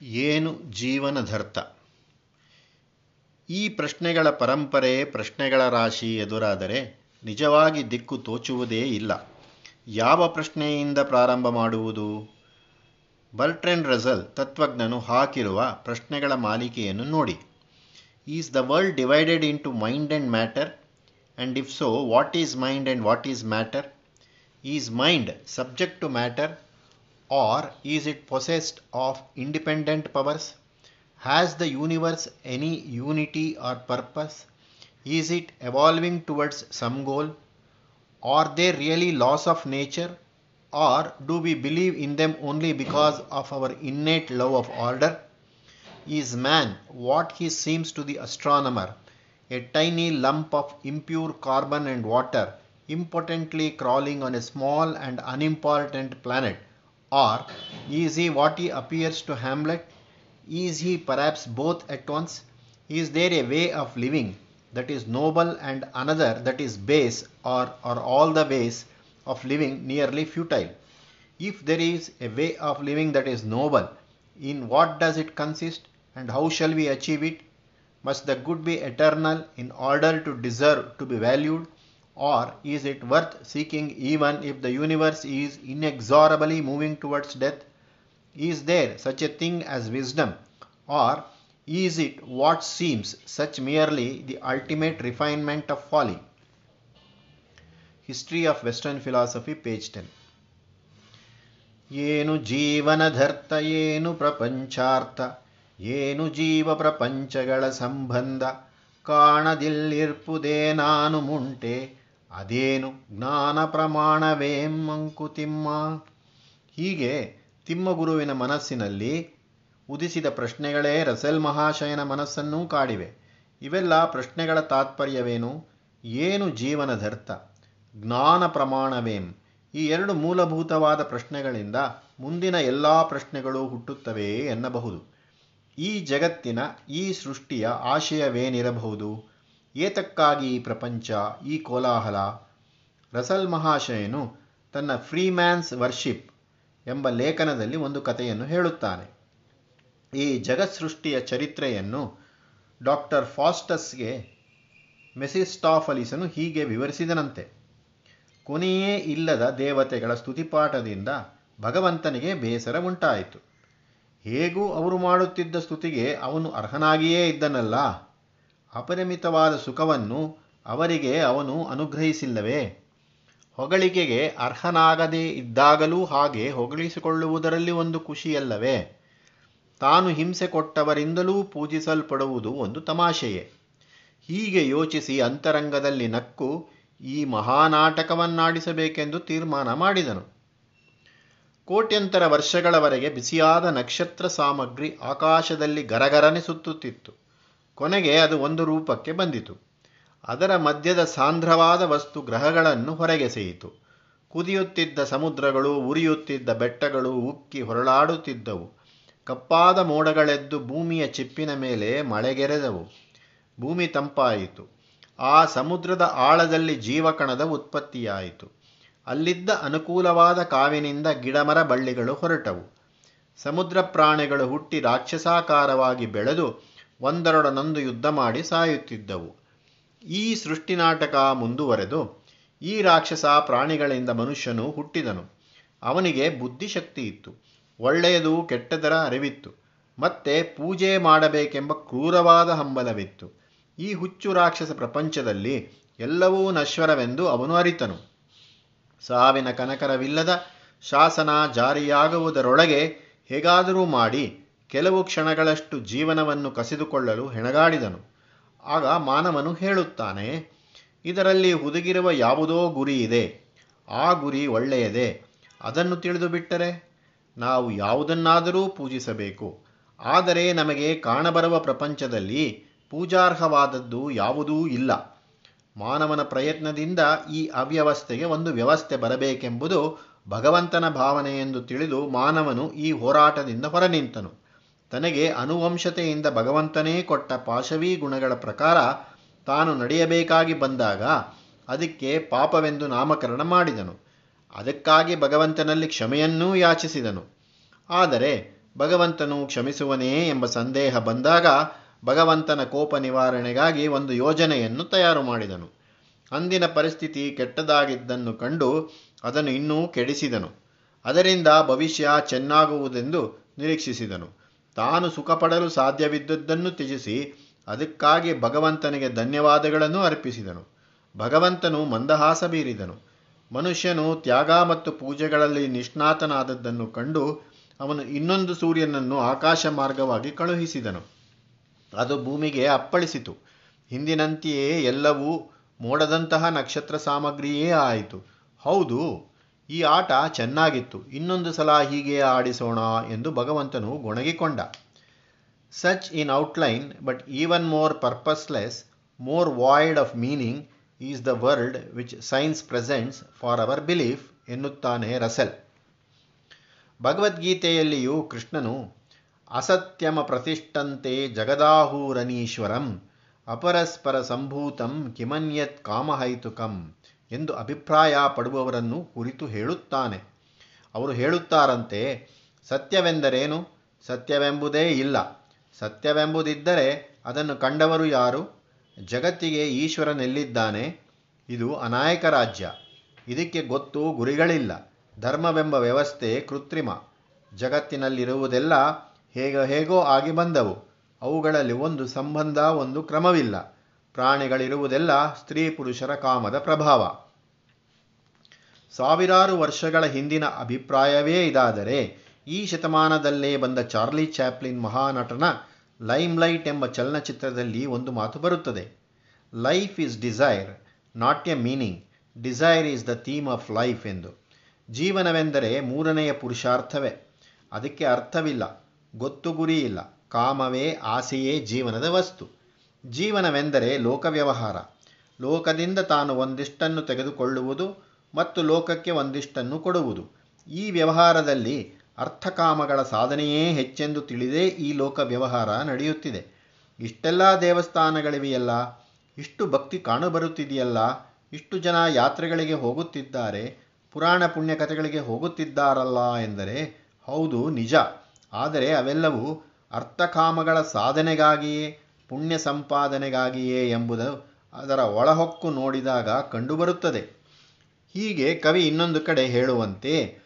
ಏನು ಜೀವನದರ್ಥ ಈ ಪ್ರಶ್ನೆಗಳ ಪರಂಪರೆ, ಪ್ರಶ್ನೆಗಳ ರಾಶಿ ಎದುರಾದರೆ ನಿಜವಾಗಿ ದಿಕ್ಕು ತೋಚುವುದೇ ಇಲ್ಲ. ಯಾವ ಪ್ರಶ್ನೆಯಿಂದ ಪ್ರಾರಂಭ ಮಾಡುವುದು? ಬರ್ಟ್ರೆಂಡ್ ರಸಲ್ ತತ್ವಜ್ಞನು ಹಾಕಿರುವ ಪ್ರಶ್ನೆಗಳ ಮಾಲಿಕೆಯನ್ನು ನೋಡಿ. Is the world divided into mind and matter and if so what is mind and what is matter is mind subject to matter or is it possessed of independent powers? Has the universe any unity or purpose? Is it evolving towards some goal? Are they really laws of nature? Or do we believe in them only because of our innate love of order? Is man what he seems to the astronomer, a tiny lump of impure carbon and water, impotently crawling on a small and unimportant planet? Or is he what he appears to Hamlet? Is he perhaps both at once? Is there a way of living that is noble and another that is base, or are all the ways of living nearly futile? If there is a way of living that is noble, in what does it consist and how shall we achieve it? Must the good be eternal in order to deserve to be valued? Or is it worth seeking even if the universe is inexorably moving towards death? Is there such a thing as wisdom? Or is it what seems such merely the ultimate refinement of folly? History of Western Philosophy, page 10. ಏನು ಜೀವನಧರ್ತ ಏನು ಪ್ರಪಂಚಾರ್ಥ ಏನು ಜೀವ ಪ್ರಪಂಚಗಳ ಸಂಬಂಧ ಕಾಣದಿಲ್ಲಿರ್ಪುದೇ ನಾನು ಮುಂಟೆ ಅದೇನು ಜ್ಞಾನ ಪ್ರಮಾಣವೇ ಮಂಕುತಿಮ್ಮ. ಹೀಗೆ ತಿಮ್ಮಗುರುವಿನ ಮನಸ್ಸಿನಲ್ಲಿ ಉದಿಸಿದ ಪ್ರಶ್ನೆಗಳೇ ರಸೆಲ್ ಮಹಾಶಯನ ಮನಸ್ಸನ್ನೂ ಕಾಡಿವೆ. ಇವೆಲ್ಲ ಪ್ರಶ್ನೆಗಳ ತಾತ್ಪರ್ಯವೇನು? ಏನು ಜೀವನದರ್ಥ ಜ್ಞಾನ ಪ್ರಮಾಣವೇಂ? ಈ ಎರಡು ಮೂಲಭೂತವಾದ ಪ್ರಶ್ನೆಗಳಿಂದ ಮುಂದಿನ ಎಲ್ಲ ಪ್ರಶ್ನೆಗಳು ಹುಟ್ಟುತ್ತವೆ ಎನ್ನಬಹುದು. ಈ ಜಗತ್ತಿನ ಈ ಸೃಷ್ಟಿಯ ಆಶಯವೇನಿರಬಹುದು? ಏತಕ್ಕಾಗಿ ಈ ಪ್ರಪಂಚ, ಈ ಕೋಲಾಹಲ? ರಸಲ್ ಮಹಾಶಯನು ತನ್ನ ಫ್ರೀಮ್ಯಾನ್ಸ್ ವರ್ಷಿಪ್ ಎಂಬ ಲೇಖನದಲ್ಲಿ ಒಂದು ಕಥೆಯನ್ನು ಹೇಳುತ್ತಾನೆ. ಈ ಜಗತ್ಸೃಷ್ಟಿಯ ಚರಿತ್ರೆಯನ್ನು ಡಾಕ್ಟರ್ ಫಾಸ್ಟಸ್ಗೆ ಮೆಸಿಸ್ಟಾಫಲಿಸನು ಹೀಗೆ ವಿವರಿಸಿದನಂತೆ. ಕೊನೆಯೇ ಇಲ್ಲದ ದೇವತೆಗಳ ಸ್ತುತಿಪಾಠದಿಂದ ಭಗವಂತನಿಗೆ ಬೇಸರ ಉಂಟಾಯಿತು. ಹೇಗೂ ಅವರು ಮಾಡುತ್ತಿದ್ದ ಸ್ತುತಿಗೆ ಅವನು ಅರ್ಹನಾಗಿಯೇ ಇದ್ದನಲ್ಲ? ಅಪರಿಮಿತವಾದ ಸುಖವನ್ನು ಅವರಿಗೆ ಅವನು ಅನುಗ್ರಹಿಸಿಲ್ಲವೇ? ಹೊಗಳಿಕೆಗೆ ಅರ್ಹನಾಗದೇ ಇದ್ದಾಗಲೂ ಹಾಗೆ ಹೊಗಳಿಸಿಕೊಳ್ಳುವುದರಲ್ಲಿ ಒಂದು ಖುಷಿಯಲ್ಲವೇ? ತಾನು ಹಿಂಸೆ ಕೊಟ್ಟವರಿಂದಲೂ ಪೂಜಿಸಲ್ಪಡುವುದು ಒಂದು ತಮಾಷೆಯೇ. ಹೀಗೆ ಯೋಚಿಸಿ ಅಂತರಂಗದಲ್ಲಿ ನಕ್ಕು ಈ ಮಹಾನಾಟಕವನ್ನಾಡಿಸಬೇಕೆಂದು ತೀರ್ಮಾನ ಮಾಡಿದನು. ಕೋಟ್ಯಂತರ ವರ್ಷಗಳವರೆಗೆ ಬಿಸಿಯಾದ ನಕ್ಷತ್ರ ಸಾಮಗ್ರಿ ಆಕಾಶದಲ್ಲಿ ಗರಗರನೆ ಸುತ್ತುತ್ತಿತ್ತು. ಕೊನೆಗೆ ಅದು ಒಂದು ರೂಪಕ್ಕೆ ಬಂದಿತು. ಅದರ ಮಧ್ಯದ ಸಾಂದ್ರವಾದ ವಸ್ತು ಗ್ರಹಗಳನ್ನು ಹೊರಗೆಸೆಯಿತು ಕುದಿಯುತ್ತಿದ್ದ ಸಮುದ್ರಗಳು, ಉರಿಯುತ್ತಿದ್ದ ಬೆಟ್ಟಗಳು ಉಕ್ಕಿ ಹೊರಳಾಡುತ್ತಿದ್ದವು. ಕಪ್ಪಾದ ಮೋಡಗಳೆದ್ದು ಭೂಮಿಯ ಚಿಪ್ಪಿನ ಮೇಲೆ ಮಳೆಗೆರೆದವು. ಭೂಮಿ ತಂಪಾಯಿತು. ಆ ಸಮುದ್ರದ ಆಳದಲ್ಲಿ ಜೀವಕಣದ ಉತ್ಪತ್ತಿಯಾಯಿತು. ಅಲ್ಲಿದ್ದ ಅನುಕೂಲವಾದ ಕಾವಿನಿಂದ ಗಿಡಮರ ಬಳ್ಳಿಗಳು ಹೊರಟವು. ಸಮುದ್ರ ಪ್ರಾಣಿಗಳು ಹುಟ್ಟಿ ರಾಕ್ಷಸಾಕಾರವಾಗಿ ಬೆಳೆದು ಒಂದರೊಡನೊಂದು ಯುದ್ಧ ಮಾಡಿ ಸಾಯುತ್ತಿದ್ದವು. ಈ ಸೃಷ್ಟಿನಾಟಕ ಮುಂದುವರೆದು ಈ ರಾಕ್ಷಸ ಪ್ರಾಣಿಗಳಿಂದ ಮನುಷ್ಯನು ಹುಟ್ಟಿದನು. ಅವನಿಗೆ ಬುದ್ಧಿಶಕ್ತಿ ಇತ್ತು. ಒಳ್ಳೆಯದು ಕೆಟ್ಟದರ ಅರಿವಿತ್ತು. ಮತ್ತೆ ಪೂಜೆ ಮಾಡಬೇಕೆಂಬ ಕ್ರೂರವಾದ ಹಂಬಲವಿತ್ತು. ಈ ಹುಚ್ಚು ರಾಕ್ಷಸ ಪ್ರಪಂಚದಲ್ಲಿ ಎಲ್ಲವೂ ನಶ್ವರವೆಂದು ಅವನು ಅರಿತನು. ಸಾವಿನ ಕನಕರವಿಲ್ಲದ ಶಾಸನ ಜಾರಿಯಾಗುವುದರೊಳಗೆ ಹೇಗಾದರೂ ಮಾಡಿ ಕೆಲವು ಕ್ಷಣಗಳಷ್ಟು ಜೀವನವನ್ನು ಕಸಿದುಕೊಳ್ಳಲು ಹೆಣಗಾಡಿದನು. ಆಗ ಮಾನವನು ಹೇಳುತ್ತಾನೆ, ಇದರಲ್ಲಿ ಹುದುಗಿರುವ ಯಾವುದೋ ಗುರಿ ಇದೆ. ಆ ಗುರಿ ಒಳ್ಳೆಯದೇ. ಅದನ್ನು ತಿಳಿದು ಬಿಟ್ಟರೆ ನಾವು ಯಾವುದನ್ನಾದರೂ ಪೂಜಿಸಬೇಕು. ಆದರೆ ನಮಗೆ ಕಾಣಬರುವ ಪ್ರಪಂಚದಲ್ಲಿ ಪೂಜಾರ್ಹವಾದದ್ದು ಯಾವುದೂ ಇಲ್ಲ. ಮಾನವನ ಪ್ರಯತ್ನದಿಂದ ಈ ಅವ್ಯವಸ್ಥೆಗೆ ಒಂದು ವ್ಯವಸ್ಥೆ ಬರಬೇಕೆಂಬುದು ಭಗವಂತನ ಭಾವನೆ ಎಂದು ತಿಳಿದು ಮಾನವನು ಈ ಹೋರಾಟದಿಂದ ಹೊರನಿಂತನು. ತನಗೆ ಅನುವಂಶತೆಯಿಂದ ಭಗವಂತನೇ ಕೊಟ್ಟ ಪಾಶವೀ ಗುಣಗಳ ಪ್ರಕಾರ ತಾನು ನಡೆಯಬೇಕಾಗಿ ಬಂದಾಗ ಅದಕ್ಕೆ ಪಾಪವೆಂದು ನಾಮಕರಣ ಮಾಡಿದನು. ಅದಕ್ಕಾಗಿ ಭಗವಂತನಲ್ಲಿ ಕ್ಷಮೆಯನ್ನೂ ಯಾಚಿಸಿದನು. ಆದರೆ ಭಗವಂತನು ಕ್ಷಮಿಸುವನೇ ಎಂಬ ಸಂದೇಹ ಬಂದಾಗ ಭಗವಂತನ ಕೋಪ ನಿವಾರಣೆಗಾಗಿ ಒಂದು ಯೋಜನೆಯನ್ನು ತಯಾರು ಮಾಡಿದನು. ಅಂದಿನ ಪರಿಸ್ಥಿತಿ ಕೆಟ್ಟದಾಗಿದ್ದನ್ನು ಕಂಡು ಅದನ್ನು ಇನ್ನೂ ಕೆಡಿಸಿದನು. ಅದರಿಂದ ಭವಿಷ್ಯ ಚೆನ್ನಾಗುವುದೆಂದು ನಿರೀಕ್ಷಿಸಿದನು. ತಾನು ಸುಖಪಡಲು ಸಾಧ್ಯವಿದ್ದದ್ದನ್ನು ತ್ಯಜಿಸಿ ಅದಕ್ಕಾಗಿ ಭಗವಂತನಿಗೆ ಧನ್ಯವಾದಗಳನ್ನು ಅರ್ಪಿಸಿದನು. ಭಗವಂತನು ಮಂದಹಾಸ ಬೀರಿದನು. ಮನುಷ್ಯನು ತ್ಯಾಗ ಮತ್ತು ಪೂಜೆಗಳಲ್ಲಿ ನಿಷ್ಣಾತನಾದದ್ದನ್ನು ಕಂಡು ಅವನು ಇನ್ನೊಂದು ಸೂರ್ಯನನ್ನು ಆಕಾಶ ಮಾರ್ಗವಾಗಿ ಕಳುಹಿಸಿದನು. ಅದು ಭೂಮಿಗೆ ಅಪ್ಪಳಿಸಿತು. ಹಿಂದಿನಂತೆಯೇ ಎಲ್ಲವೂ ಮೋಡದಂತಹ ನಕ್ಷತ್ರ ಸಾಮಗ್ರಿಯೇ ಆಯಿತು. ಹೌದು ಈ ಆಟ ಚೆನ್ನಾಗಿತ್ತು. ಇನ್ನೊಂದು ಸಲ ಹೀಗೆ ಆಡಿಸೋಣ ಎಂದು ಭಗವಂತನು ಗೊಣಗಿಕೊಂಡ. Such in outline but even more purposeless more void of meaning is the world which science presents for our belief ಎನ್ನುತ್ತಾನೆ ರಸೆಲ್. ಭಗವದ್ಗೀತೆಯಲ್ಲಿಯೂ ಕೃಷ್ಣನು, ಅಸತ್ಯಮ ಪ್ರತಿಷ್ಠಂತೆ ಜಗದಾಹೂರನೀಶ್ವರಂ, ಅಪರಸ್ಪರ ಸಂಭೂತಂ ಕಿಮನ್ಯತ್ ಕಾಮಹೈತುಕಂ ಎಂದು ಅಭಿಪ್ರಾಯ ಪಡುವವರನ್ನು ಕುರಿತು ಹೇಳುತ್ತಾನೆ. ಅವರು ಹೇಳುತ್ತಾರಂತೆ, ಸತ್ಯವೆಂದರೇನು? ಸತ್ಯವೆಂಬುದೇ ಇಲ್ಲ. ಸತ್ಯವೆಂಬುದಿದ್ದರೆ ಅದನ್ನು ಕಂಡವರು ಯಾರು? ಜಗತ್ತಿಗೆ ಈಶ್ವರನೆಲ್ಲಿದ್ದಾನೆ? ಇದು ಅನಾಯಕ ರಾಜ್ಯ. ಇದಕ್ಕೆ ಗೊತ್ತು ಗುರಿಗಳಿಲ್ಲ. ಧರ್ಮವೆಂಬ ವ್ಯವಸ್ಥೆ ಕೃತ್ರಿಮ. ಜಗತ್ತಿನಲ್ಲಿರುವುದೆಲ್ಲ ಹೇಗ ಹೇಗೋ ಆಗಿ ಬಂದವು. ಅವುಗಳಲ್ಲಿ ಒಂದು ಸಂಬಂಧ, ಒಂದು ಕ್ರಮವಿಲ್ಲ. ಪ್ರಾಣಿಗಳಿರುವುದೆಲ್ಲ ಸ್ತ್ರೀ ಪುರುಷರ ಕಾಮದ ಪ್ರಭಾವ. ಸಾವಿರಾರು ವರ್ಷಗಳ ಹಿಂದಿನ ಅಭಿಪ್ರಾಯವೇ ಇದಾದರೆ, ಈ ಶತಮಾನದಲ್ಲೇ ಬಂದ ಚಾರ್ಲಿ ಚಾಪ್ಲಿನ್ ಮಹಾನಟನ ಲೈಮ್ಲೈಟ್ ಎಂಬ ಚಲನಚಿತ್ರದಲ್ಲಿ ಒಂದು ಮಾತು ಬರುತ್ತದೆ. Life is desire not a meaning, desire is the theme of life ಎಂದು. ಜೀವನವೆಂದರೆ ಮೂರನೆಯ ಪುರುಷಾರ್ಥವೇ. ಅದಕ್ಕೆ ಅರ್ಥವಿಲ್ಲ ಗೊತ್ತು ಗುರಿ ಇಲ್ಲ ಕಾಮವೇ, ಆಸೆಯೇ ಜೀವನದ ವಸ್ತು. ಜೀವನವೆಂದರೆ ಲೋಕವ್ಯವಹಾರ. ಲೋಕದಿಂದ ತಾನು ಒಂದಿಷ್ಟನ್ನು ತೆಗೆದುಕೊಳ್ಳುವುದು ಮತ್ತು ಲೋಕಕ್ಕೆ ಒಂದಿಷ್ಟನ್ನು ಕೊಡುವುದು. ಈ ವ್ಯವಹಾರದಲ್ಲಿ ಅರ್ಥಕಾಮಗಳ ಸಾಧನೆಯೇ ಹೆಚ್ಚೆಂದು ತಿಳಿದೇ ಈ ಲೋಕ ವ್ಯವಹಾರ ನಡೆಯುತ್ತಿದೆ. ಇಷ್ಟೆಲ್ಲ ದೇವಸ್ಥಾನಗಳಿವೆಯಲ್ಲ? ಇಷ್ಟು ಭಕ್ತಿ ಕಾಣಬರುತ್ತಿದೆಯಲ್ಲ? ಇಷ್ಟು ಜನ ಯಾತ್ರೆಗಳಿಗೆ ಹೋಗುತ್ತಿದ್ದಾರೆ? ಪುರಾಣ ಪುಣ್ಯ ಕಥೆಗಳಿಗೆ ಹೋಗುತ್ತಿದ್ದಾರಲ್ಲ ಎಂದರೆ ಹೌದು, ನಿಜ. ಆದರೆ ಅವೆಲ್ಲವೂ ಅರ್ಥಕಾಮಗಳ ಸಾಧನೆಗಾಗಿಯೇ ಪುಣ್ಯ ಸಂಪಾದನೆಗಾಗಿಯೇ ಎಂಬುದು ಅದರ ಒಳಹೊಕ್ಕು ನೋಡಿದಾಗ ಕಂಡುಬರುತ್ತದೆ. ಹೀಗೆ ಕವಿ ಇನ್ನೊಂದು ಕಡೆ ಹೇಳುವಂತೆ,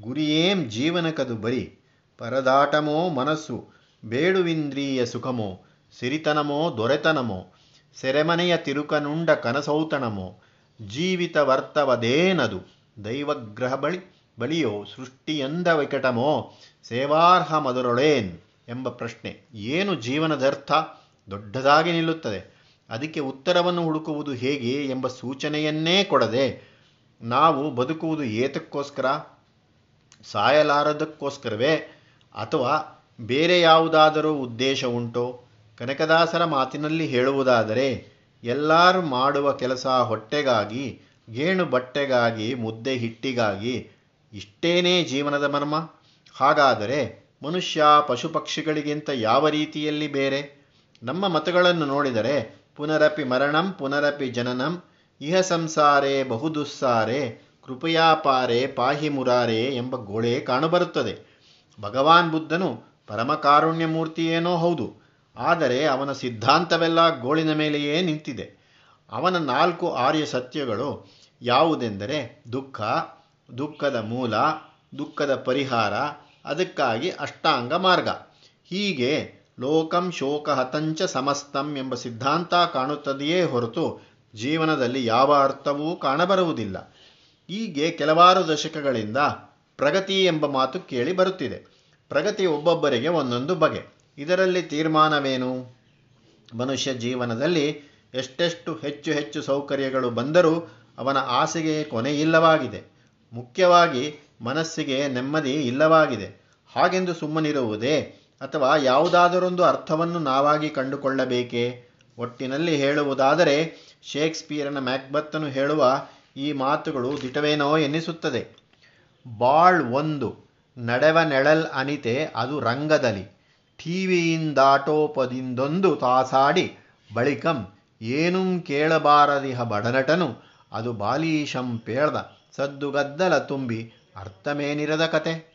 ಗುರಿಯೇಂ ಜೀವನಕದು ಬರಿ, ಪರದಾಟಮೋ ಮನಸ್ಸು, ಬೇಡುವಿಂದ್ರಿಯ ಸುಖಮೋ, ಸಿರಿತನಮೋ ದೊರೆತನಮೋ, ಸೆರೆಮನೆಯ ತಿರುಕನುಂಡ ಕನಸೌತಣಮೋ ಜೀವಿತ ವರ್ತವದೇನದು ದೈವಗ್ರಹ ಬಳಿ, ಬಳಿಯೋ ಸೃಷ್ಟಿಯಂದ ವಿಕಟಮೋ, ಸೇವಾರ್ಹ ಮಧುರೊಳೇನ್ ಎಂಬ ಪ್ರಶ್ನೆ. ಏನು ಜೀವನದರ್ಥ? ದೊಡ್ಡದಾಗಿ ನಿಲ್ಲುತ್ತದೆ. ಅದಕ್ಕೆ ಉತ್ತರವನ್ನು ಹುಡುಕುವುದು ಹೇಗೆ ಎಂಬ ಸೂಚನೆಯನ್ನೇ ಕೊಡದೆ ನಾವು ಬದುಕುವುದು ಏತಕ್ಕೋಸ್ಕರ, ಸಾಯಲಾರದಕ್ಕೋಸ್ಕರವೇ ಅಥವಾ ಬೇರೆ ಯಾವುದಾದರೂ ಉದ್ದೇಶ ಉಂಟೋ? ಕನಕದಾಸರ ಮಾತಿನಲ್ಲಿ ಹೇಳುವುದಾದರೆ, ಎಲ್ಲರೂ ಮಾಡುವ ಕೆಲಸ ಹೊಟ್ಟೆಗಾಗಿ, ಗೇಣು ಬಟ್ಟೆಗಾಗಿ, ಮುದ್ದೆ ಹಿಟ್ಟಿಗಾಗಿ ಇಷ್ಟೇನೇ ಜೀವನದ ಮರ್ಮ. ಹಾಗಾದರೆ ಮನುಷ್ಯ ಪಶು ಪಕ್ಷಿಗಳಿಗಿಂತ ಯಾವ ರೀತಿಯಲ್ಲಿ ಬೇರೆ? ನಮ್ಮ ಮತಗಳನ್ನು ನೋಡಿದರೆ ಪುನರಪಿ ಮರಣಂ, ಪುನರಪಿ ಜನನಂ, ಇಹ ಸಂಸಾರೇ ಬಹುದುಸ್ಸಾರೆ ಕೃಪಯಾಪಾರೆ ಪಾಹಿ ಮುರಾರೆ ಎಂಬ ಗೋಳೆ ಕಾಣಬರುತ್ತದೆ. ಭಗವಾನ್ ಬುದ್ಧನು ಪರಮಕಾರುಣ್ಯ ಮೂರ್ತಿಯೇನೋ ಹೌದು, ಆದರೆ ಅವನ ಸಿದ್ಧಾಂತವೆಲ್ಲ ಗೋಳಿನ ಮೇಲೆಯೇ ನಿಂತಿದೆ. ಅವನ ನಾಲ್ಕು ಆರ್ಯ ಸತ್ಯಗಳು ಯಾವುದೆಂದರೆ ದುಃಖ, ದುಃಖದ ಮೂಲ, ದುಃಖದ ಪರಿಹಾರ, ಅದಕ್ಕಾಗಿ ಅಷ್ಟಾಂಗ ಮಾರ್ಗ. ಹೀಗೆ ಲೋಕಂ ಶೋಕ ಹತಂಚ ಸಮಸ್ತಂ ಎಂಬ ಸಿದ್ಧಾಂತ ಕಾಣುತ್ತದೆಯೇ ಹೊರತು ಜೀವನದಲ್ಲಿ ಯಾವ ಅರ್ಥವೂ ಕಾಣಬರುವುದಿಲ್ಲ. ಹೀಗೆ ಕೆಲವಾರು ದಶಕಗಳಿಂದ ಪ್ರಗತಿ ಎಂಬ ಮಾತು ಕೇಳಿ ಬರುತ್ತಿದೆ. ಪ್ರಗತಿ ಒಬ್ಬೊಬ್ಬರಿಗೆ ಒಂದೊಂದು ಬಗೆ. ಇದರಲ್ಲಿ ತೀರ್ಮಾನವೇನು? ಮನುಷ್ಯ ಜೀವನದಲ್ಲಿ ಎಷ್ಟೆಷ್ಟು ಹೆಚ್ಚು ಹೆಚ್ಚು ಸೌಕರ್ಯಗಳು ಬಂದರೂ ಅವನ ಆಸೆಗೆ ಕೊನೆ ಇಲ್ಲವಾಗಿದೆ. ಮುಖ್ಯವಾಗಿ ಮನಸ್ಸಿಗೆ ನೆಮ್ಮದಿ ಇಲ್ಲವಾಗಿದೆ. ಹಾಗೆಂದು ಸುಮ್ಮನಿರುವುದೇ ಅಥವಾ ಯಾವುದಾದರೊಂದು ಅರ್ಥವನ್ನು ನಾವಾಗಿ ಕಂಡುಕೊಳ್ಳಬೇಕೇ? ಒಟ್ಟಿನಲ್ಲಿ ಹೇಳುವುದಾದರೆ, ಶೇಕ್ಸ್ಪಿಯರನ ಮ್ಯಾಕ್ಬತ್ತನ್ನು ಹೇಳುವ ಈ ಮಾತುಗಳು ದಿಟವೇನೋ ಎನ್ನಿಸುತ್ತದೆ. ಬಾಳ್ ಒಂದು, ನಡೆವ ನೆಳಲ್ ಅನಿತೆ, ಅದು ರಂಗದಲ್ಲಿ. ಟಿವಿಯಿಂದಾಟೋಪದಿಂದೊಂದು ತಾಸಾಡಿ, ಬಳಿಕಂ, ಏನೂ ಕೇಳಬಾರದಿಹ ಬಡನಟನು, ಅದು ಬಾಲೀಶಂ ಪೇಳ್ದ ಸದ್ದುಗದ್ದಲ ತುಂಬಿ, ಅರ್ಥಮೇನಿರದ ಕತೆ.